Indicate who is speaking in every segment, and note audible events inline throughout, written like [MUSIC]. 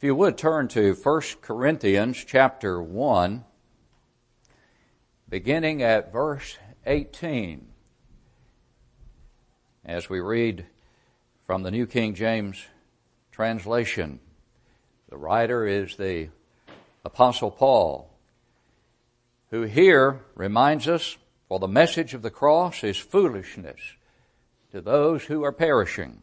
Speaker 1: If you would turn to 1 Corinthians chapter 1, beginning at verse 18, as we read from the New King James translation. The writer is the Apostle Paul, who here reminds us, for the message of the cross is foolishness to those who are perishing,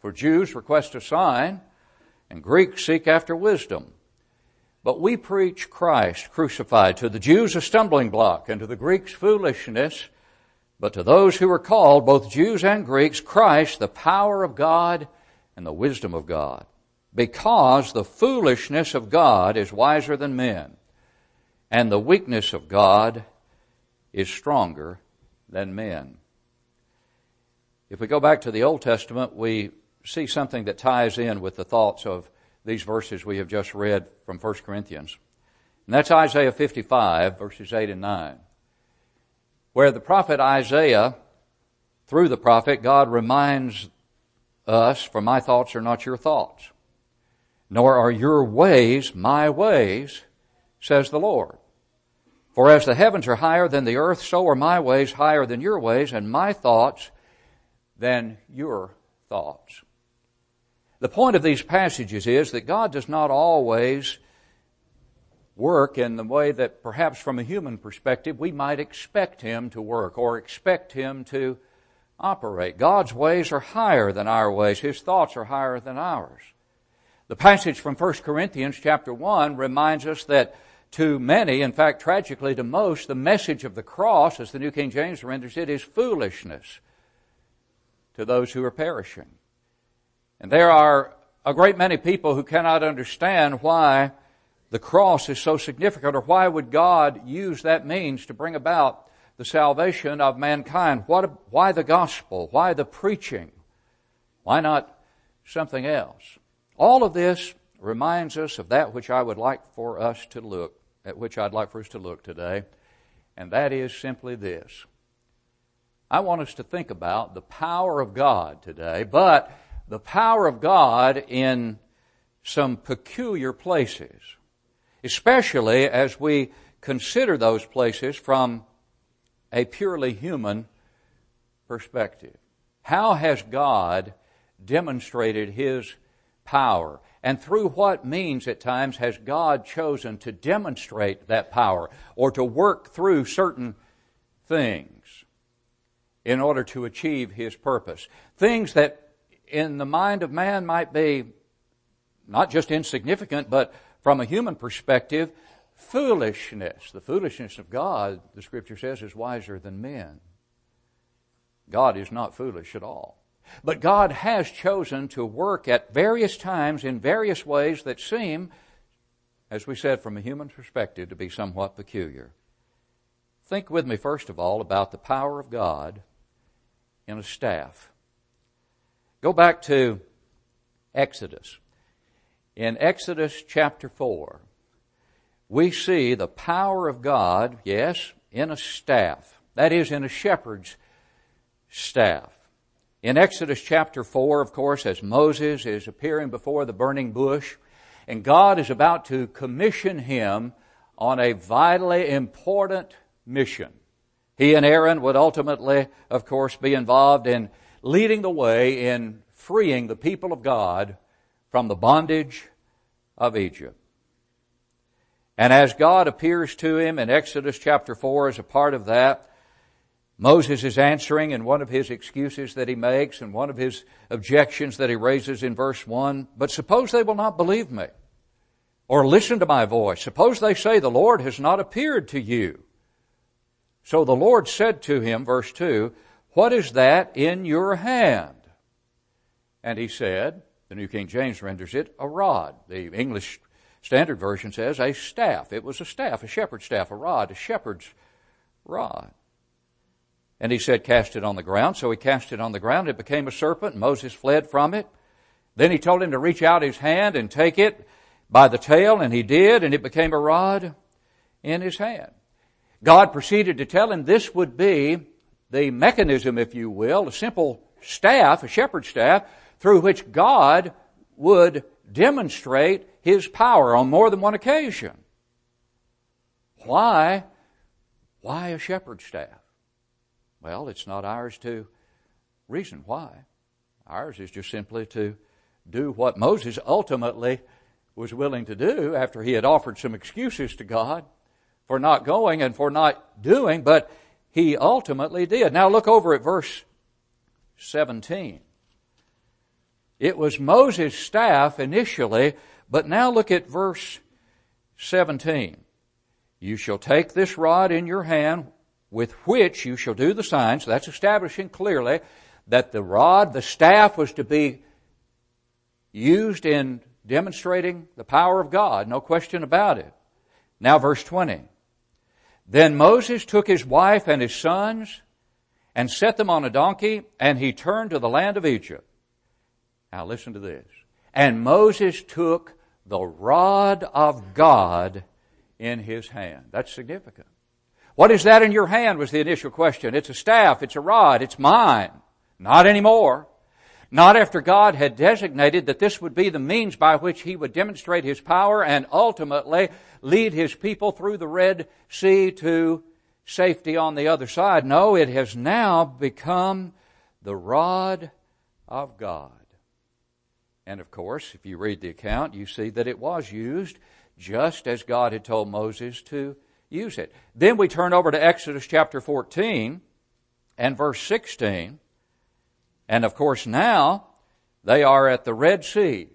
Speaker 1: For Jews request a sign, and Greeks seek after wisdom. But we preach Christ crucified, to the Jews a stumbling block, and to the Greeks foolishness, but to those who are called, both Jews and Greeks, Christ, the power of God and the wisdom of God. Because the foolishness of God is wiser than men, and the weakness of God is stronger than men. If we go back to the Old Testament, we see something that ties in with the thoughts of these verses we have just read from 1 Corinthians. And that's Isaiah 55, verses 8 and 9 where the prophet Isaiah, through the prophet, God reminds us, for my thoughts are not your thoughts, nor are your ways my ways, says the Lord. For as the heavens are higher than the earth, so are my ways higher than your ways, and my thoughts than your thoughts. The point of these passages is that God does not always work in the way that perhaps from a human perspective we might expect him to work or expect him to operate. God's ways are higher than our ways. His thoughts are higher than ours. The passage from 1 Corinthians chapter 1 reminds us that to many, in fact tragically to most, the message of the cross, as the New King James renders it, is foolishness to those who are perishing. And there are a great many people who cannot understand why the cross is so significant, or why would God use that means to bring about the salvation of mankind? What, why the gospel? Why the preaching? Why not something else? All of this reminds us of that which I would like for us to look, at which I'd like for us to look today, and that is simply this. I want us to think about the power of God today, but the power of God in some peculiar places especially as we consider those places from a purely human perspective. How has God demonstrated His power? And through what means at times has God chosen to demonstrate that power or to work through certain things in order to achieve His purpose? Things that in the mind of man might be not just insignificant, but from a human perspective, foolishness. The foolishness of God, the scripture says, is wiser than men. God is not foolish at all. But God has chosen to work at various times in various ways that seem, as we said, from a human perspective, to be somewhat peculiar. Think with me, first of all, about the power of God in a staff. Go back to Exodus in Exodus chapter 4, we see the power of God, yes, in a staff. That is, in a shepherd's staff. In Exodus chapter 4, of course, as Moses is appearing before the burning bush, and God is about to commission him on a vitally important mission. He and Aaron would ultimately, of course, be involved in leading the way in freeing the people of God from the bondage of Egypt. And as God appears to him in Exodus chapter 4 as a part of that, Moses is answering in one of his excuses that he makes and one of his objections that he raises in verse 1. But suppose they will not believe me or listen to my voice. Suppose they say the Lord has not appeared to you. So the Lord said to him, verse 2, What is that in your hand? And he said, the New King James renders it a rod. The English Standard Version says a staff. It was a staff, a shepherd's staff, a rod, a shepherd's rod. And he said, Cast it on the ground. So he cast it on the ground. It became a serpent. Moses fled from it. Then he told him to reach out his hand and take it by the tail, and he did, and it became a rod in his hand. God proceeded to tell him this would be the mechanism, if you will, a simple staff, a shepherd's staff, through which God would demonstrate his power on more than one occasion. Why? Why a shepherd's staff? Well, it's not ours to reason why. Ours is just simply to do what Moses ultimately was willing to do after he had offered some excuses to God for not going and for not doing, but he ultimately did. Now look over at verse 17. It was Moses' staff initially, but now look at verse 17. You shall take this rod in your hand with which you shall do the signs. That's establishing clearly that the rod, the staff was to be used in demonstrating the power of God. No question about it. Now verse 20. Then Moses took his wife and his sons and set them on a donkey and he turned to the land of Egypt. Now listen to this. And Moses took the rod of God in his hand. That's significant. What is that in your hand was the initial question. It's a staff, it's a rod, it's mine. Not anymore. Not after God had designated that this would be the means by which he would demonstrate his power and ultimately lead his people through the Red Sea to safety on the other side. No, it has now become the rod of God. And of course, if you read the account, you see that it was used just as God had told Moses to use it. Then we turn over to Exodus chapter 14 and verse 16. And of course now they are at the Red Sea,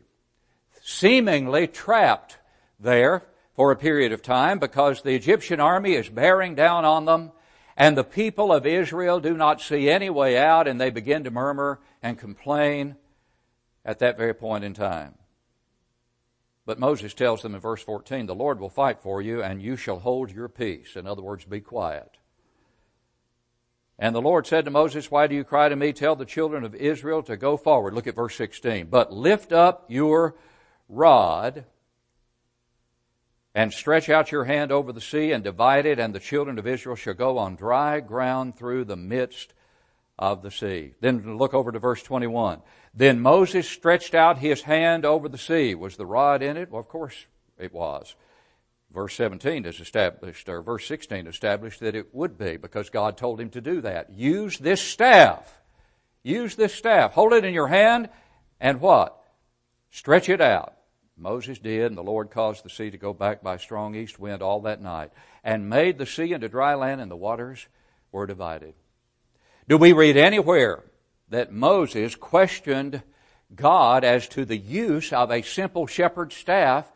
Speaker 1: seemingly trapped there for a period of time because the Egyptian army is bearing down on them and the people of Israel do not see any way out and they begin to murmur and complain at that very point in time. But Moses tells them in verse 14, the Lord will fight for you and you shall hold your peace. In other words, be quiet. And the Lord said to Moses, Why do you cry to me? Tell the children of Israel to go forward. Look at verse 16. But lift up your rod and stretch out your hand over the sea and divide it, and the children of Israel shall go on dry ground through the midst of the sea. Then look over to verse 21. Then Moses stretched out his hand over the sea. Was the rod in it? Well, of course it was. Verse 17 is established, or verse 16 established that it would be because God told him to do that. Use this staff. Use this staff. Hold it in your hand and what? Stretch it out. Moses did, and the Lord caused the sea to go back by strong east wind all that night, and made the sea into dry land, and the waters were divided. Do we read anywhere that Moses questioned God as to the use of a simple shepherd's staff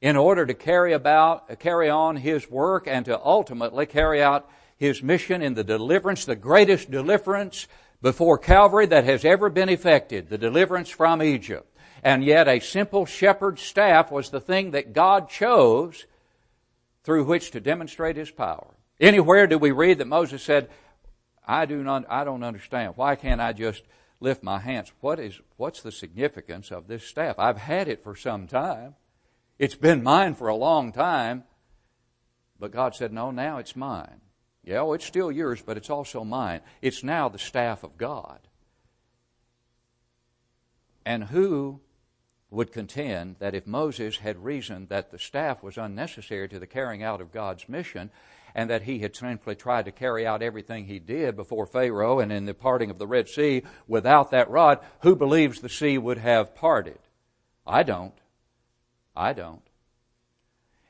Speaker 1: in order to carry about, carry on his work and to ultimately carry out his mission in the deliverance, the greatest deliverance before Calvary that has ever been effected, the deliverance from Egypt. And yet a simple shepherd's staff was the thing that God chose through which to demonstrate his power. Anywhere do we read that Moses said, I do not, I don't understand. Why can't I just lift my hands? What is, what's the significance of this staff? I've had it for some time. It's been mine for a long time. But God said, no, now it's mine. Yeah, well, it's still yours, but it's also mine. It's now the staff of God. And who would contend that if Moses had reasoned that the staff was unnecessary to the carrying out of God's mission, and that he had simply tried to carry out everything he did before Pharaoh and in the parting of the Red Sea without that rod, who believes the sea would have parted? I don't. I don't.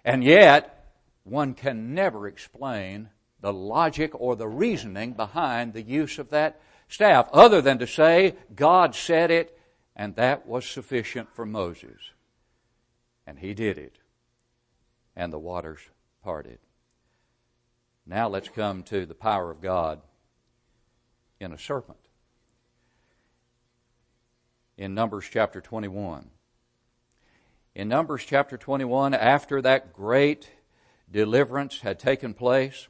Speaker 1: And yet, one can never explain the logic or the reasoning behind the use of that staff, other than to say God said it and that was sufficient for Moses. And he did it. And the waters parted. Now let's come to the power of God in a serpent. In Numbers chapter 21. In Numbers chapter 21, after that great deliverance had taken place,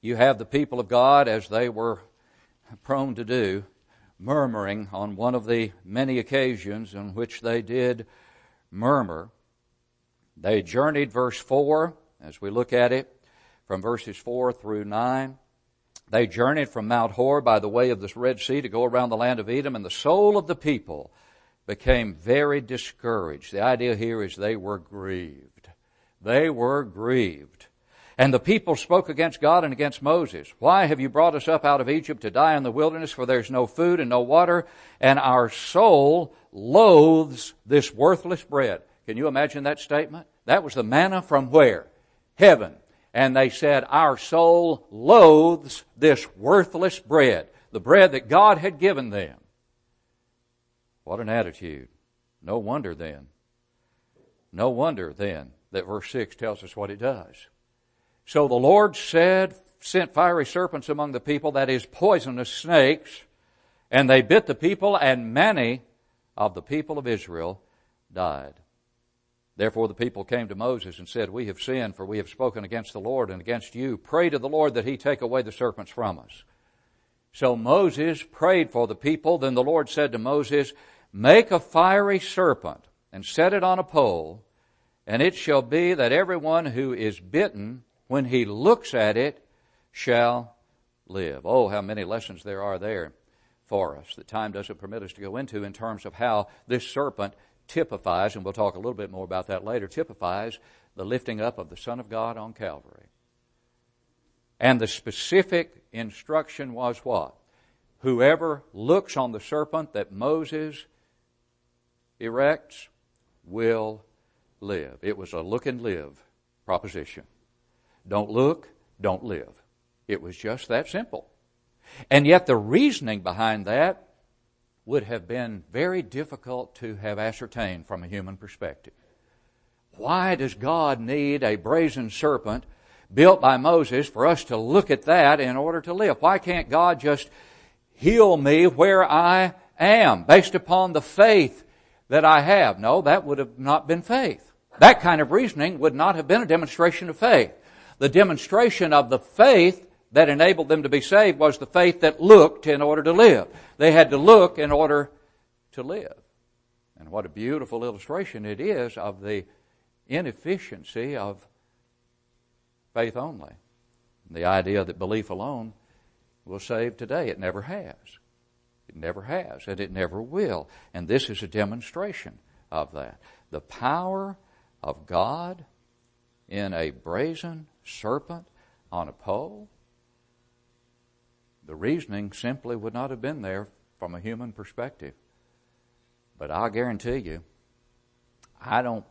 Speaker 1: you have the people of God, as they were prone to do, murmuring on one of the many occasions in which they did murmur. They journeyed, verse 4, as we look at it, from verses 4 through 9. They journeyed from Mount Hor by the way of the Red Sea to go around the land of Edom, and the soul of the people became very discouraged. The idea here is they were grieved. They were grieved. And the people spoke against God and against Moses. Why have you brought us up out of Egypt to die in the wilderness, for there's no food and no water, and our soul loathes this worthless bread? Can you imagine that statement? That was the manna from where? Heaven. And they said, Our soul loathes this worthless bread, the bread that God had given them. What an attitude. No wonder then. No wonder then that verse 6 tells us what it does. So the Lord said, sent fiery serpents among the people, that is, poisonous snakes, and they bit the people, and many of the people of Israel died. Therefore the people came to Moses and said, We have sinned, for we have spoken against the Lord and against you. Pray to the Lord that he take away the serpents from us. So Moses prayed for the people. Then the Lord said to Moses, Make a fiery serpent and set it on a pole, and it shall be that everyone who is bitten, when he looks at it, shall live. Oh, how many lessons there are there for us that time doesn't permit us to go into in terms of how this serpent typifies, and we'll talk a little bit more about that later, typifies the lifting up of the Son of God on Calvary. And the specific instruction was what? Whoever looks on the serpent that Moses erects will live. It was a look and live proposition. Don't look, don't live. It was just that simple. And yet the reasoning behind that would have been very difficult to have ascertained from a human perspective. Why does God need a brazen serpent built by Moses for us to look at that in order to live? Why can't God just heal me where I am based upon the faith that I have? No, that would have not been faith. That kind of reasoning would not have been a demonstration of faith. The demonstration of the faith that enabled them to be saved was the faith that looked in order to live. They had to look in order to live. And what a beautiful illustration it is of the inefficiency of faith only. The idea that belief alone will save today. It never has. It never has, and it never will. And this is a demonstration of that. The power of God in a brazen serpent on a pole the reasoning simply would not have been there from a human perspective. But I'll guarantee you, I don't,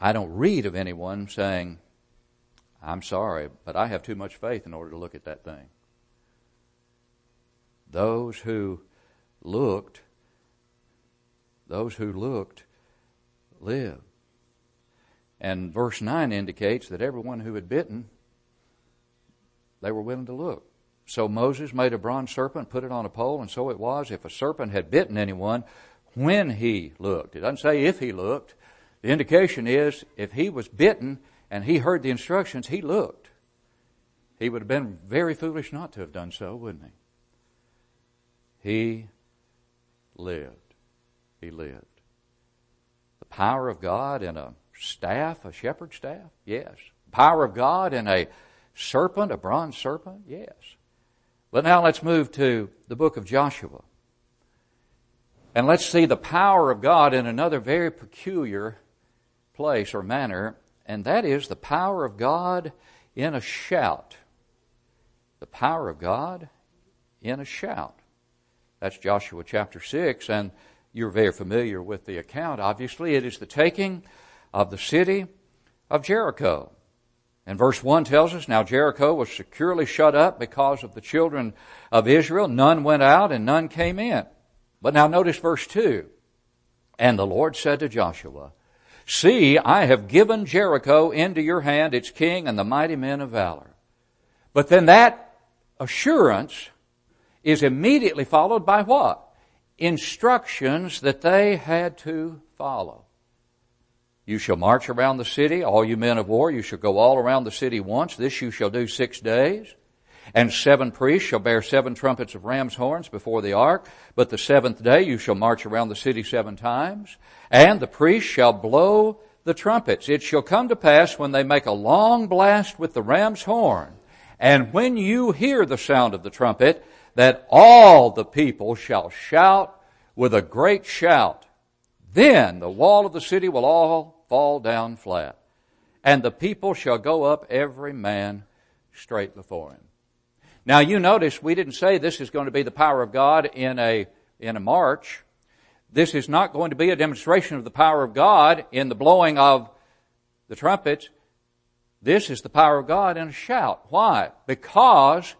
Speaker 1: I don't read of anyone saying, I'm sorry, but I have too much faith in order to look at that thing. Those who looked, those who looked lived. And verse 9 indicates that everyone who had bitten, they were willing to look. So Moses made a bronze serpent, put it on a pole, and so it was. If a serpent had bitten anyone, when he looked, it doesn't say if he looked. The indication is if he was bitten and he heard the instructions, he looked. He would have been very foolish not to have done so, wouldn't he? He lived. He lived. The power of God in a staff, a shepherd's staff? Yes. Power of God in a serpent, a bronze serpent? Yes. But now let's move to the book of Joshua. And let's see the power of God in another very peculiar place or manner, and that is the power of God in a shout. The power of God in a shout. That's Joshua chapter 6, and you're very familiar with the account. Obviously, it is the taking of the city of Jericho. And verse 1 tells us, Now Jericho was securely shut up because of the children of Israel. None went out and none came in. But now notice verse 2. And the Lord said to Joshua, See, I have given Jericho into your hand, its king and the mighty men of valor. But then that assurance is immediately followed by what? instructions that they had to follow. You shall march around the city, all you men of war, you shall go all around the city once. This you shall do six days. And seven priests shall bear seven trumpets of ram's horns before the ark. But the seventh day you shall march around the city seven times. And the priests shall blow the trumpets. It shall come to pass when they make a long blast with the ram's horn. And when you hear the sound of the trumpet, that all the people shall shout with a great shout. Then the wall of the city will all fall down flat. And the people shall go up every man straight before him. Now you notice we didn't say this is going to be the power of God in a, in a march. This is not going to be a demonstration of the power of God in the blowing of the trumpets. This is the power of God in a shout. Why? Because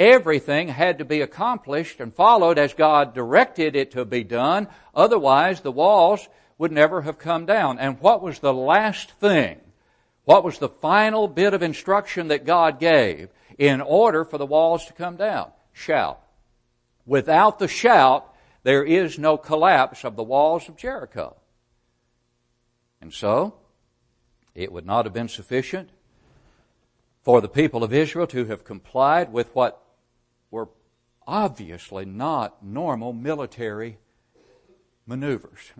Speaker 1: everything had to be accomplished and followed as God directed it to be done. Otherwise, the walls would never have come down. And what was the last thing? What was the final bit of instruction that God gave in order for the walls to come down? Shout. Without the shout, there is no collapse of the walls of Jericho. And so, it would not have been sufficient for the people of Israel to have complied with what obviously not normal military maneuvers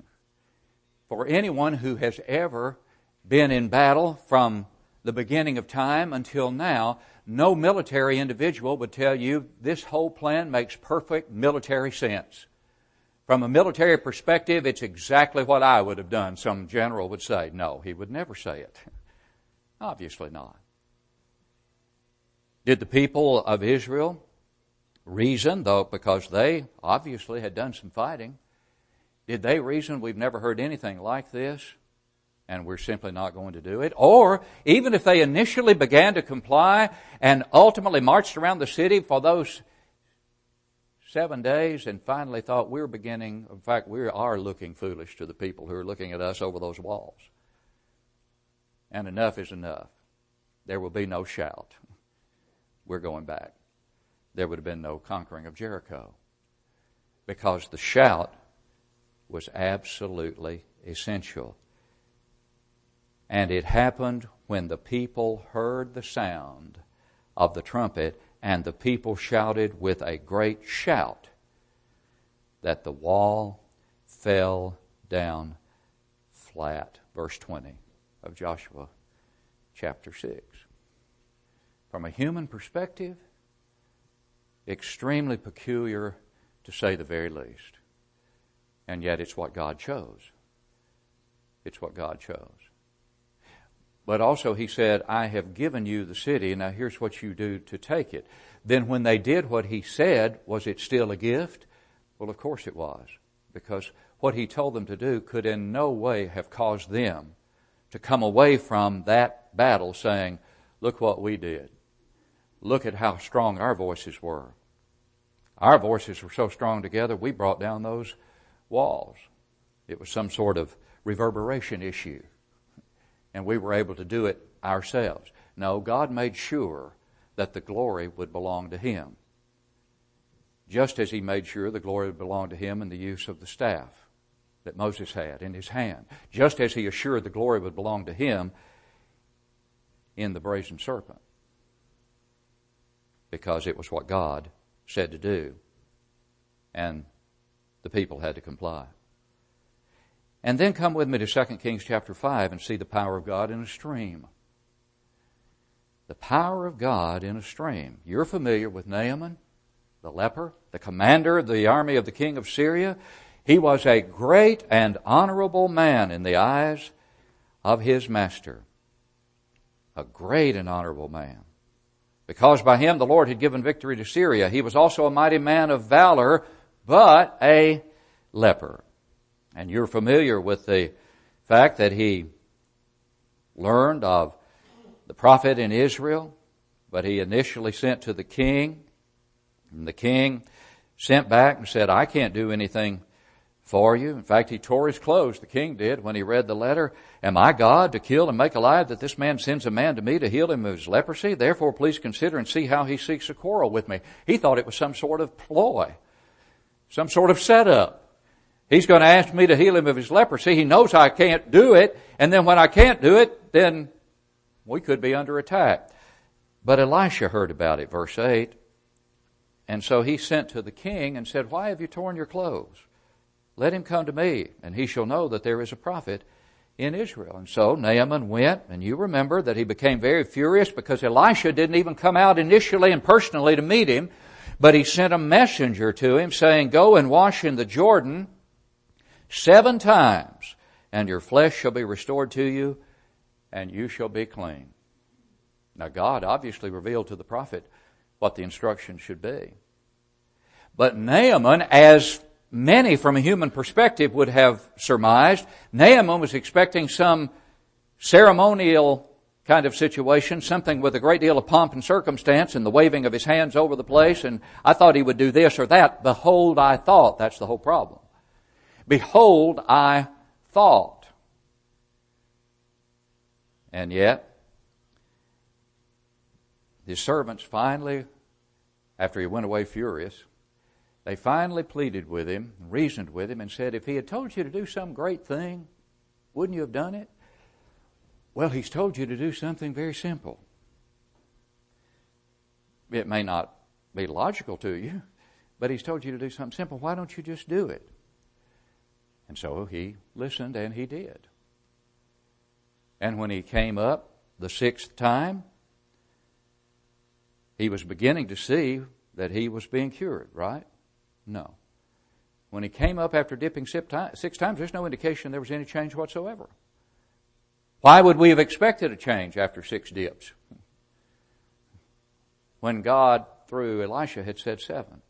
Speaker 1: for anyone who has ever been in battle from the beginning of time until now, no military individual would tell you this whole plan makes perfect military sense. From a military perspective, it's exactly what I would have done, some general would say. No, he would never say it. Obviously not. Did the people of Israel reason, though, because they obviously had done some fighting, did they reason we've never heard anything like this and we're simply not going to do it? Or even if they initially began to comply and ultimately marched around the city for those seven days and finally thought we're beginning, in fact, we are looking foolish to the people who are looking at us over those walls. And enough is enough. There will be no shout. We're going back. There would have been no conquering of Jericho. Because the shout was absolutely essential. And it happened when the people heard the sound of the trumpet and the people shouted with a great shout that the wall fell down flat. Verse 20 of Joshua chapter 6. From a human perspective, extremely peculiar to say the very least. And yet it's what God chose. It's what God chose. But also he said, I have given you the city, now here's what you do to take it. Then when they did what he said, was it still a gift? Well, of course it was. Because what he told them to do could in no way have caused them to come away from that battle saying, look what we did. Look at how strong our voices were. Our voices were so strong together, we brought down those walls. It was some sort of reverberation issue. And we were able to do it ourselves. No, God made sure that the glory would belong to Him. Just as He made sure the glory would belong to Him in the use of the staff that Moses had in his hand. Just as He assured the glory would belong to Him in the brazen serpent. Because it was what God said to do. And the people had to comply. And then come with me to 2 Kings chapter 5 and see the power of God in a stream. The power of God in a stream. You're familiar with Naaman, the leper, the commander of the army of the king of Syria. He was a great and honorable man in the eyes of his master. A great and honorable man. Because by him the Lord had given victory to Syria. He was also a mighty man of valor but a leper. And you're familiar with the fact that he learned of the prophet in Israel, but he initially sent to the king, and the king sent back and said, I can't do anything for you. In fact, he tore his clothes, the king did, when he read the letter. Am I God to kill and make alive that this man sends a man to me to heal him of his leprosy? Therefore, please consider and see how he seeks a quarrel with me. He thought it was some sort of ploy some sort of setup. He's going to ask me to heal him of his leprosy. He knows I can't do it. And then when I can't do it, then we could be under attack. But Elisha heard about it, verse 8. And so he sent to the king and said, Why have you torn your clothes? Let him come to me, and he shall know that there is a prophet in Israel. And so Naaman went, and you remember that he became very furious because Elisha didn't even come out initially and personally to meet him, but he sent a messenger to him saying, Go and wash in the Jordan seven times, and your flesh shall be restored to you, and you shall be clean. Now, God obviously revealed to the prophet what the instructions should be. But Naaman, as many from a human perspective would have surmised, Naaman was expecting some ceremonial kind of situation, something with a great deal of pomp and circumstance and the waving of his hands over the place, and I thought he would do this or that. Behold, I thought. That's the whole problem. Behold, I thought. And yet, his servants finally, after he went away furious, they finally pleaded with him, reasoned with him, and said, If he had told you to do some great thing, wouldn't you have done it? Well, he's told you to do something very simple. It may not be logical to you, but he's told you to do something simple. Why don't you just do it? And so he listened and he did. And when he came up the sixth time, he was beginning to see that he was being cured, right? No. When he came up after dipping six times, there's no indication there was any change whatsoever. Why would we have expected a change after six dips? When God, through Elisha, had said seven.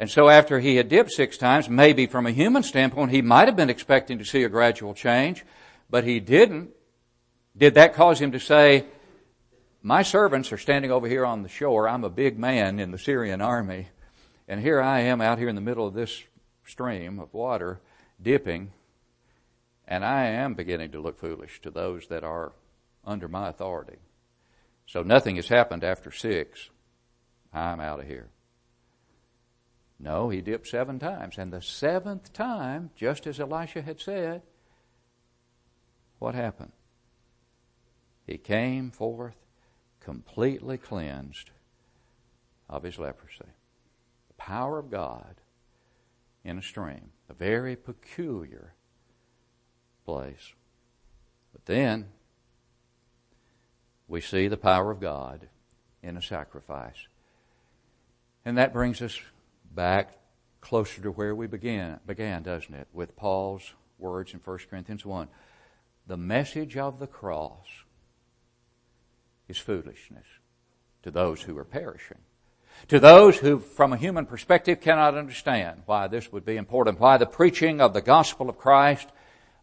Speaker 1: And so after he had dipped six times, maybe from a human standpoint, he might have been expecting to see a gradual change, but he didn't. Did that cause him to say, my servants are standing over here on the shore. I'm a big man in the Syrian army. And here I am out here in the middle of this stream of water, dipping, and I am beginning to look foolish to those that are under my authority. So nothing has happened after six. I'm out of here. No, he dipped seven times. And the seventh time, just as Elisha had said, what happened? He came forth completely cleansed of his leprosy. Power of God in a stream, a very peculiar place. But then we see the power of God in a sacrifice. And that brings us back closer to where we began, began, doesn't it? With Paul's words in 1 Corinthians 1. The message of the cross is foolishness to those who are perishing. To those who, from a human perspective, cannot understand why this would be important, why the preaching of the gospel of Christ,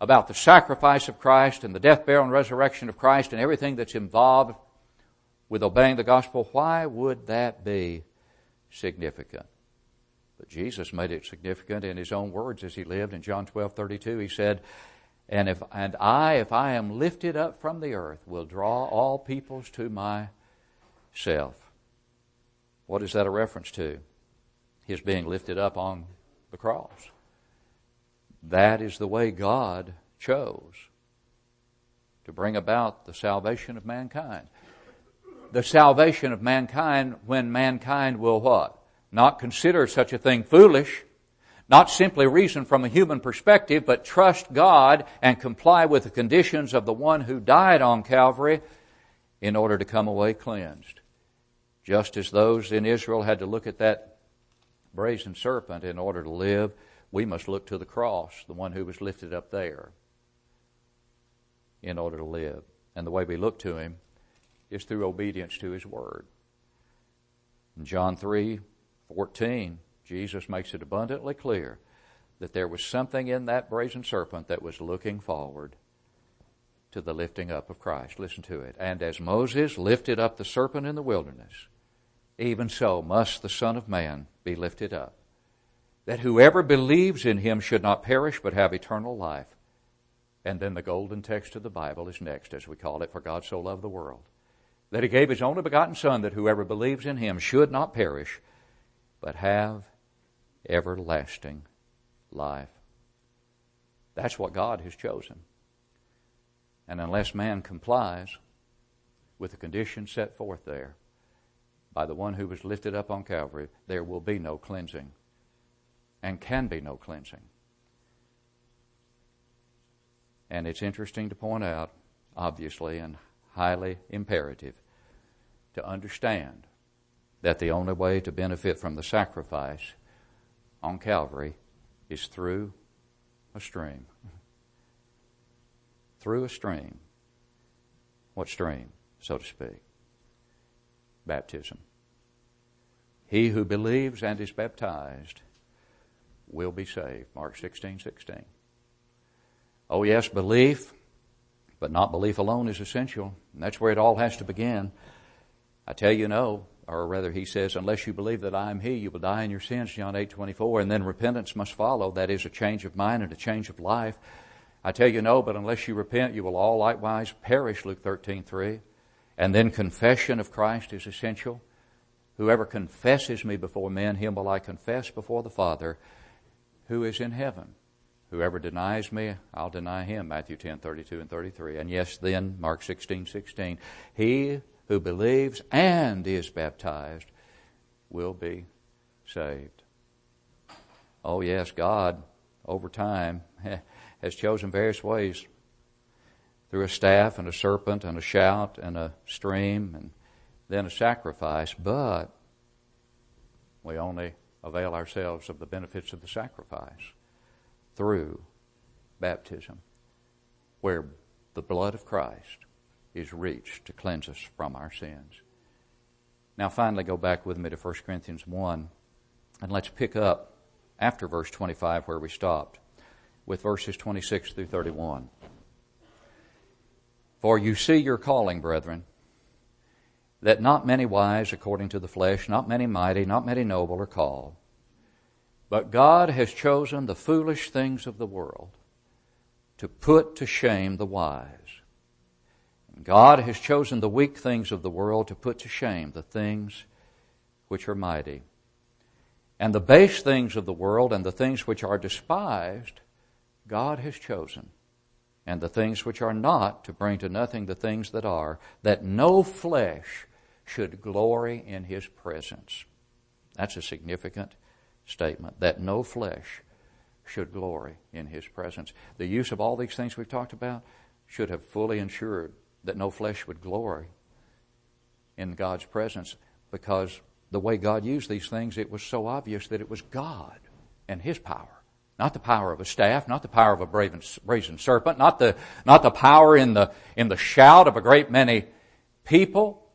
Speaker 1: about the sacrifice of Christ and the death, burial, and resurrection of Christ and everything that's involved with obeying the gospel, why would that be significant? But Jesus made it significant in his own words as he lived in John 12 32. He said, and, if, and I, if I am lifted up from the earth, will draw all peoples to myself. What is that a reference to? His being lifted up on the cross. That is the way God chose to bring about the salvation of mankind. The salvation of mankind when mankind will what? Not consider such a thing foolish, not simply reason from a human perspective, but trust God and comply with the conditions of the one who died on Calvary in order to come away cleansed. Just as those in Israel had to look at that brazen serpent in order to live, we must look to the cross, the one who was lifted up there, in order to live. And the way we look to him is through obedience to his word. In John 3 14, Jesus makes it abundantly clear that there was something in that brazen serpent that was looking forward to the lifting up of Christ. Listen to it. And as Moses lifted up the serpent in the wilderness, even so must the Son of Man be lifted up, that whoever believes in him should not perish but have eternal life. And then the golden text of the Bible is next, as we call it, for God so loved the world, that he gave his only begotten Son, that whoever believes in him should not perish but have everlasting life. That's what God has chosen. And unless man complies with the conditions set forth there by the one who was lifted up on Calvary, there will be no cleansing and can be no cleansing. And it's interesting to point out, obviously, and highly imperative to understand that the only way to benefit from the sacrifice on Calvary is through a stream. through a stream. What stream, so to speak? Baptism. He who believes and is baptized will be saved. Mark 16, 16. Oh, yes, belief, but not belief alone is essential. And that's where it all has to begin. I tell you no, or rather he says, unless you believe that I am he, you will die in your sins, John 8, 24. And then repentance must follow. That is a change of mind and a change of life. I tell you no, but unless you repent, you will all likewise perish, Luke 13, 3. And then confession of Christ is essential. Whoever confesses me before men, him will I confess before the Father who is in heaven. Whoever denies me, I'll deny him. Matthew 10, 32 and 33. And yes, then, Mark 16, 16. He who believes and is baptized will be saved. Oh, yes, God, over time, [LAUGHS] has chosen various ways through a staff and a serpent and a shout and a stream and then a sacrifice, but we only avail ourselves of the benefits of the sacrifice through baptism, where the blood of Christ is reached to cleanse us from our sins. Now, finally, go back with me to 1 Corinthians 1, and let's pick up after verse 25 where we stopped with verses 26 through 31. For you see your calling, brethren, that not many wise according to the flesh, not many mighty, not many noble are called. But God has chosen the foolish things of the world to put to shame the wise. God has chosen the weak things of the world to put to shame the things which are mighty. And the base things of the world and the things which are despised, God has chosen. And the things which are not to bring to nothing the things that are, that no flesh should glory in his presence. That's a significant statement, that no flesh should glory in his presence. The use of all these things we've talked about should have fully ensured that no flesh would glory in God's presence because the way God used these things, it was so obvious that it was God and His power. Not the power of a staff, not the power of a brazen, serpent, not the, not the power in the, in the shout of a great many people,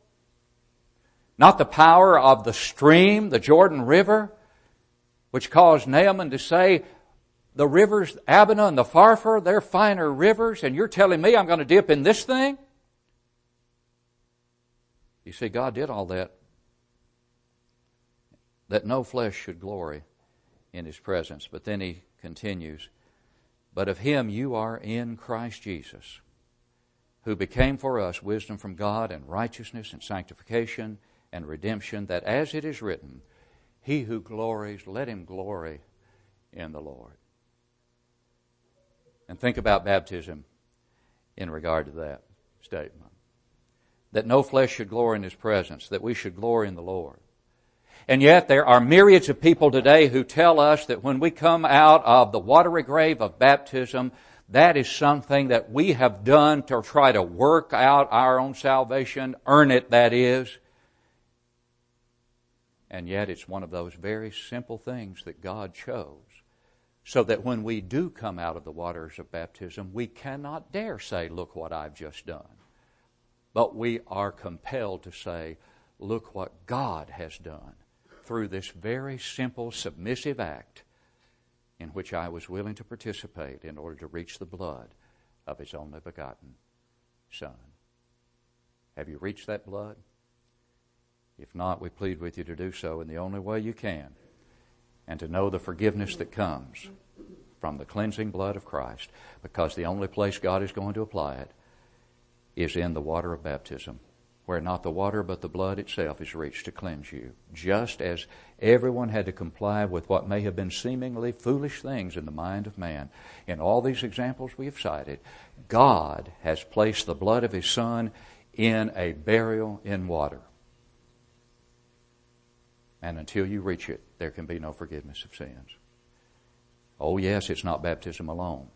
Speaker 1: not the power of the stream, the Jordan River, which caused Naaman to say, the rivers, Abana and the Pharpar, they're finer rivers, and you're telling me I'm going to dip in this thing? You see, God did all that that no flesh should glory in his presence. But then he continues, But of him you are in Christ Jesus, who became for us wisdom from God and righteousness and sanctification and redemption, that as it is written, He who glories, let him glory in the Lord. And think about baptism in regard to that statement that no flesh should glory in his presence, that we should glory in the Lord. And yet there are myriads of people today who tell us that when we come out of the watery grave of baptism, that is something that we have done to try to work out our own salvation, earn it, that is. And yet it's one of those very simple things that God chose so that when we do come out of the waters of baptism, we cannot dare say, look what I've just done. But we are compelled to say, look what God has done through this very simple, submissive act in which I was willing to participate in order to reach the blood of His only begotten Son. Have you reached that blood? If not, we plead with you to do so in the only way you can and to know the forgiveness that comes from the cleansing blood of Christ because the only place God is going to apply it is in the water of baptism where not the water but the blood itself is reached to cleanse you. Just as everyone had to comply with what may have been seemingly foolish things in the mind of man. In all these examples we have cited, God has placed the blood of His Son in a burial in water. And until you reach it, there can be no forgiveness of sins. Oh, yes, it's not baptism alone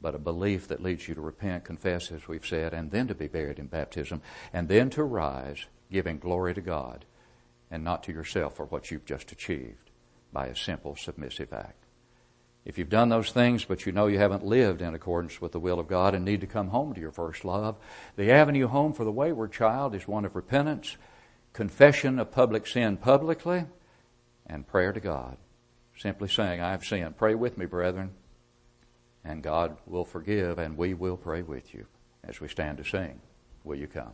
Speaker 1: but a belief that leads you to repent, confess, as we've said, and then to be buried in baptism, and then to rise, giving glory to God and not to yourself for what you've just achieved by a simple submissive act. If you've done those things, but you know you haven't lived in accordance with the will of God and need to come home to your first love, the avenue home for the wayward child is one of repentance, confession of public sin publicly, and prayer to God. Simply saying, I have sinned. Pray with me, brethren and God will forgive, and we will pray with you as we stand to sing. Will you come?